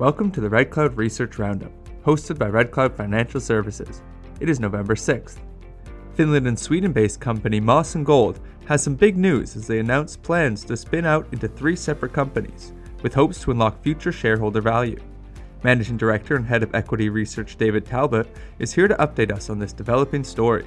Welcome to the Red Cloud Research Roundup, hosted by Red Cloud Financial Services. It is November 6th. Finland and Sweden based company Mawson Gold has some big news as they announce plans to spin out into three separate companies, with hopes to unlock future shareholder value. Managing Director and Head of Equity Research David Talbot is here to update us on this developing story.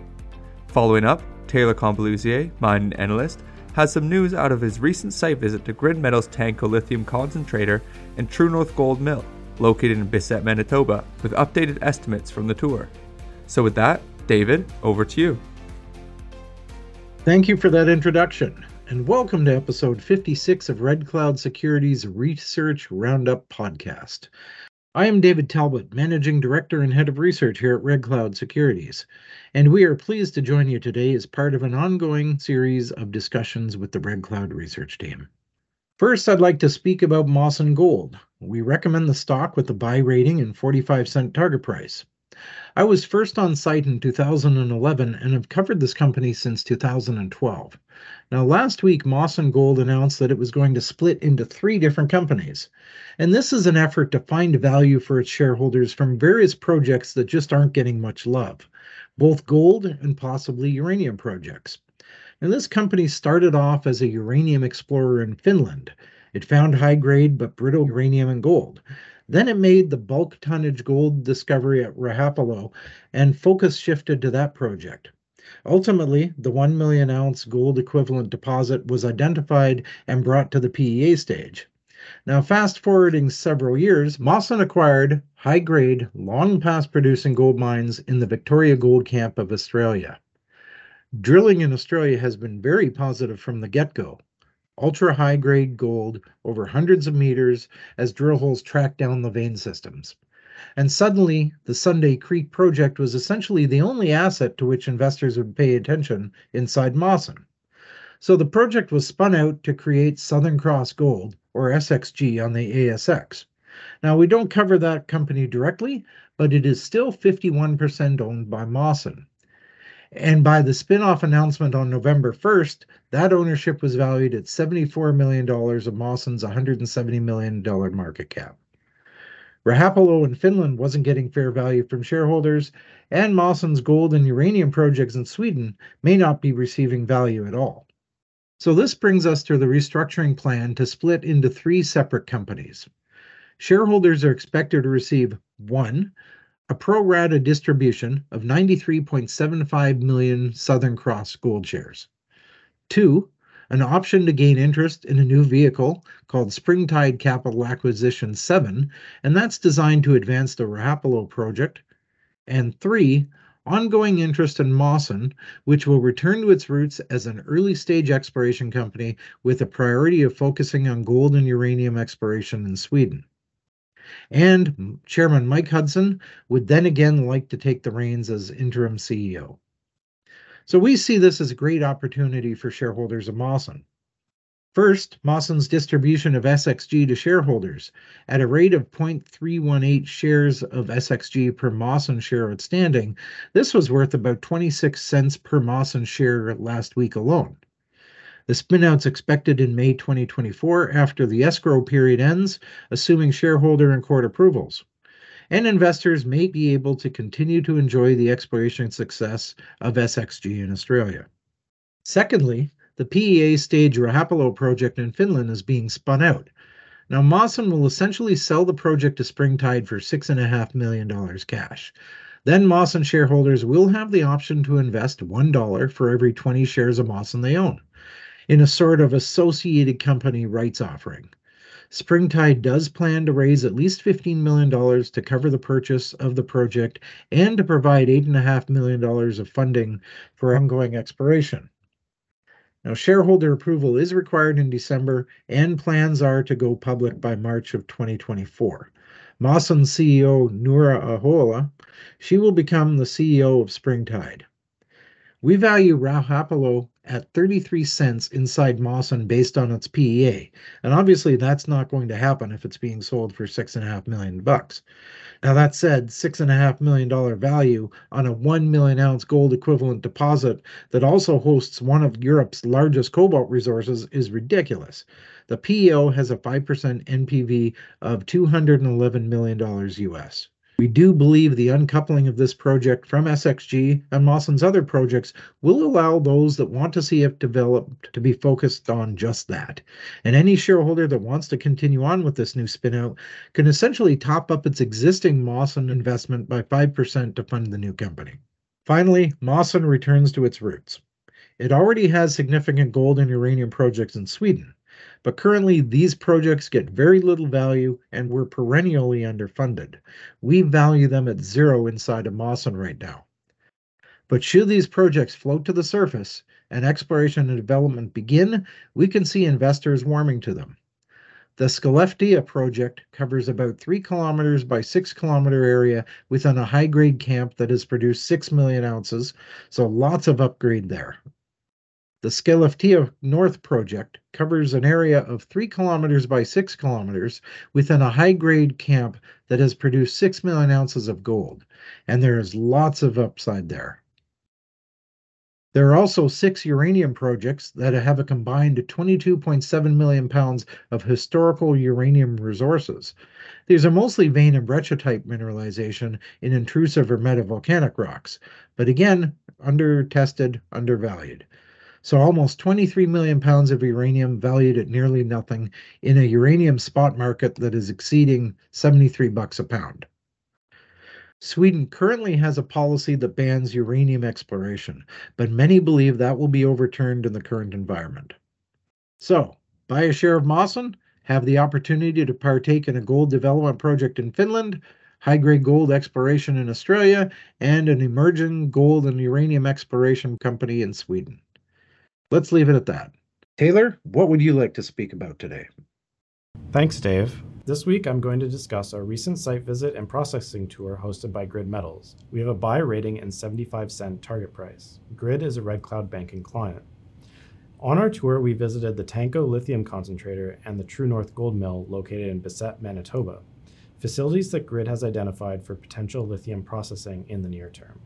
Following up, Taylor Combaluzier, mining analyst, has some news out of his recent site visit to Grid Metals Tanco Lithium Concentrator and True North Gold Mill, located in Bissett, Manitoba, with updated estimates from the tour. So, with that, David, over to you. Thank you for that introduction, and welcome to episode 56 of Red Cloud Securities Research Roundup podcast. I am David Talbot, Managing Director and Head of Research here at Red Cloud Securities, and we are pleased to join you today as part of an ongoing series of discussions with the Red Cloud research team. First, I'd like to speak about Mawson Gold. We recommend the stock with a buy rating and 45 cent target price. I was first on site in 2011 and have covered this company since 2012. Now, last week, Mawson Gold announced that it was going to split into three different companies. And this is an effort to find value for its shareholders from various projects that just aren't getting much love, both gold and possibly uranium projects. And this company started off as a uranium explorer in Finland. It found high grade but brittle uranium and gold. Then it made the bulk tonnage gold discovery at Rajapalot, and focus shifted to that project. Ultimately, the 1 million ounce gold equivalent deposit was identified and brought to the PEA stage. Now, fast forwarding several years, Mawson acquired high grade, long past producing gold mines in the Victoria Gold Camp of Australia. Drilling in Australia has been very positive from the get go ultra high grade gold over hundreds of meters as drill holes track down the vein systems. And suddenly, the Sunday Creek project was essentially the only asset to which investors would pay attention inside Mawson. So the project was spun out to create Southern Cross Gold, or SXG, on the ASX. Now, we don't cover that company directly, but it is still 51% owned by Mawson. And by the spin-off announcement on November 1st, that ownership was valued at $74 million of Mawson's $170 million market cap. Rajapalot in Finland wasn't getting fair value from shareholders, and Mawson's gold and uranium projects in Sweden may not be receiving value at all. So this brings us to the restructuring plan to split into three separate companies. Shareholders are expected to receive one, a pro rata distribution of 93.75 million Southern Cross gold shares. Two, an option to gain interest in a new vehicle called Springtide Capital Acquisition 7, and that's designed to advance the Rajapalot project. And three, ongoing interest in Mawson, which will return to its roots as an early stage exploration company with a priority of focusing on gold and uranium exploration in Sweden. And Chairman Mike Hudson would then again like to take the reins as interim CEO. So we see this as a great opportunity for shareholders of Mawson. First, Mawson's distribution of SXG to shareholders at a rate of 0.318 shares of SXG per Mawson share outstanding. This was worth about 26 cents per Mawson share last week alone. The spinout's expected in May 2024 after the escrow period ends, assuming shareholder and court approvals. And investors may be able to continue to enjoy the exploration success of SXG in Australia. Secondly, the PEA stage Rajapalot project in Finland is being spun out. Now, Mawson will essentially sell the project to Springtide for $6.5 million cash. Then Mawson shareholders will have the option to invest $1 for every 20 shares of Mawson they own in a sort of associated company rights offering. Springtide does plan to raise at least $15 million to cover the purchase of the project and to provide $8.5 million of funding for ongoing exploration. Now, shareholder approval is required in December, and plans are to go public by March of 2024. Mawson CEO Noora Ahola, she will become the CEO of Springtide. We value Rajapalot at 33 cents inside Mawson based on its PEA. And obviously that's not going to happen if it's being sold for six and a half million bucks. Now that said, six and a half million dollar value on a one million ounce gold equivalent deposit that also hosts one of Europe's largest cobalt resources is ridiculous. The PEA has a 5% NPV of $211 million US. We do believe the uncoupling of this project from SXG and Mawson's other projects will allow those that want to see it developed to be focused on just that. And any shareholder that wants to continue on with this new spinout can essentially top up its existing Mawson investment by 5% to fund the new company. Finally, Mawson returns to its roots. It already has significant gold and uranium projects in Sweden. But currently, these projects get very little value and we're perennially underfunded. We value them at zero inside of Mawson right now. But should these projects float to the surface and exploration and development begin, we can see investors warming to them. The Skellefteå project covers about 3 kilometers by 6 kilometer area within a high grade camp that has produced 6 million ounces, so lots of upgrade there. The Skellefteå North project covers an area of 3 kilometers by 6 kilometers within a high grade camp that has produced 6 million ounces of gold, and there is lots of upside there. There are also six uranium projects that have a combined 22.7 million pounds of historical uranium resources. These are mostly vein and breccia type mineralization in intrusive or metavolcanic rocks, but again, under tested, undervalued. So almost 23 million pounds of uranium valued at nearly nothing in a uranium spot market that is exceeding 73 bucks a pound. Sweden currently has a policy that bans uranium exploration, but many believe that will be overturned in the current environment. So, buy a share of Mawson, have the opportunity to partake in a gold development project in Finland, high grade gold exploration in Australia, and an emerging gold and uranium exploration company in Sweden. Let's leave it at that. Taylor, what would you like to speak about today? Thanks, Dave. This week, I'm going to discuss our recent site visit and processing tour hosted by Grid Metals. We have a buy rating and 75 cent target price. Grid is a Red Cloud banking client. On our tour, we visited the Tanco lithium concentrator and the True North gold mill located in Bissett, Manitoba, facilities that Grid has identified for potential lithium processing in the near term.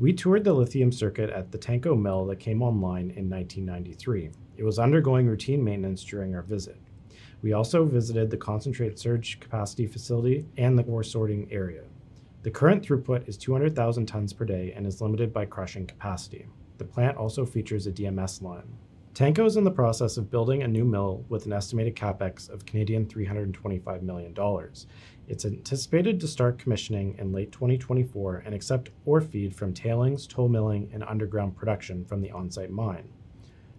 We toured the lithium circuit at the Tanco mill that came online in 1993. It was undergoing routine maintenance during our visit. We also visited the concentrate surge capacity facility and the ore sorting area. The current throughput is 200,000 tons per day and is limited by crushing capacity. The plant also features a DMS line. Tanco is in the process of building a new mill with an estimated capex of Canadian $325 million. It's anticipated to start commissioning in late 2024 and accept ore feed from tailings, toll milling, and underground production from the on-site mine.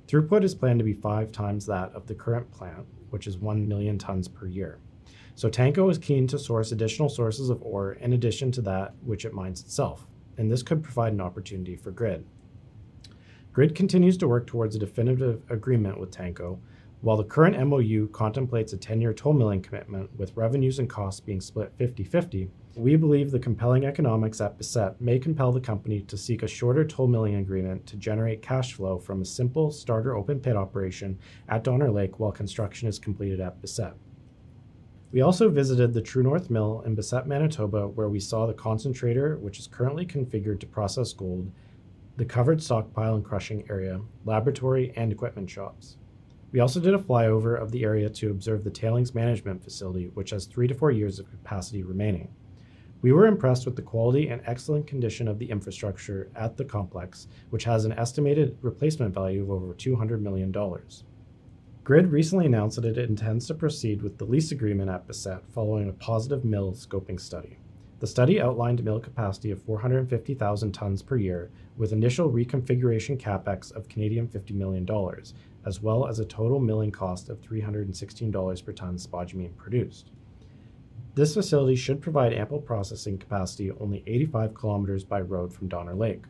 Throughput is planned to be five times that of the current plant, which is 1 million tons per year. So Tanco is keen to source additional sources of ore in addition to that which it mines itself, and this could provide an opportunity for Grid. Grid continues to work towards a definitive agreement with Tanco, while the current MOU contemplates a 10 year toll milling commitment with revenues and costs being split 50 50. We believe the compelling economics at Bissett may compel the company to seek a shorter toll milling agreement to generate cash flow from a simple starter open pit operation at Donner Lake while construction is completed at Bissett. We also visited the True North Mill in Bissett, Manitoba, where we saw the concentrator, which is currently configured to process gold, the covered stockpile and crushing area, laboratory, and equipment shops. We also did a flyover of the area to observe the tailings management facility, which has three to four years of capacity remaining. We were impressed with the quality and excellent condition of the infrastructure at the complex, which has an estimated replacement value of over $200 million. Grid recently announced that it intends to proceed with the lease agreement at Bissett following a positive mill scoping study. The study outlined mill capacity of 450,000 tons per year with initial reconfiguration capex of Canadian $50 million, as well as a total milling cost of $316 per ton spodumene produced. This facility should provide ample processing capacity only 85 kilometers by road from Donner Lake.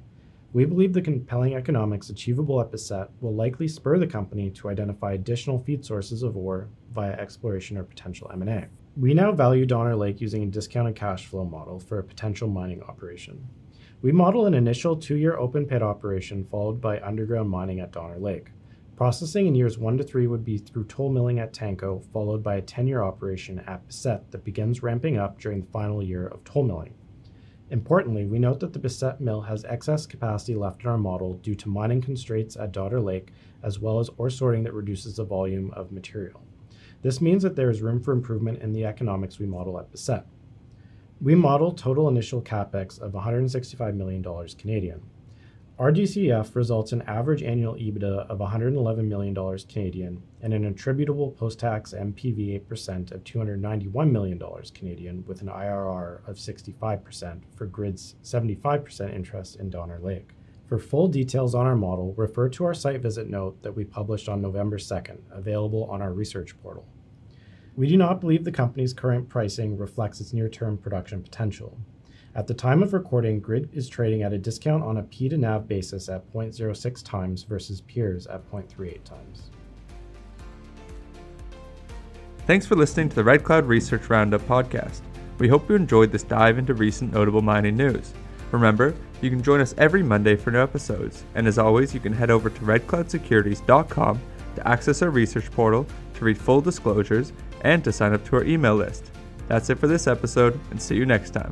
We believe the compelling economics achievable at Bissett will likely spur the company to identify additional feed sources of ore via exploration or potential M&A. We now value Donner Lake using a discounted cash flow model for a potential mining operation. We model an initial two year open pit operation followed by underground mining at Donner Lake. Processing in years one to three would be through toll milling at Tanco, followed by a 10 year operation at Bissett that begins ramping up during the final year of toll milling. Importantly, we note that the Bissett mill has excess capacity left in our model due to mining constraints at Donner Lake, as well as ore sorting that reduces the volume of material. This means that there is room for improvement in the economics we model at Bissett. We model total initial capex of 165 million dollars Canadian. RDCF results in average annual EBITDA of 111 million dollars Canadian and an attributable post-tax NPV 8% of 291 million dollars Canadian with an IRR of 65% for Grid's 75% interest in Donner Lake. For full details on our model, refer to our site visit note that we published on November 2nd, available on our research portal. We do not believe the company's current pricing reflects its near-term production potential. At the time of recording, Grid is trading at a discount on a P to NAV basis at 0.06 times versus peers at 0.38 times. Thanks for listening to the Red Cloud Research Roundup podcast. We hope you enjoyed this dive into recent notable mining news. Remember, you can join us every Monday for new episodes, and as always, you can head over to redcloudsecurities.com to access our research portal, to read full disclosures, and to sign up to our email list. That's it for this episode, and see you next time.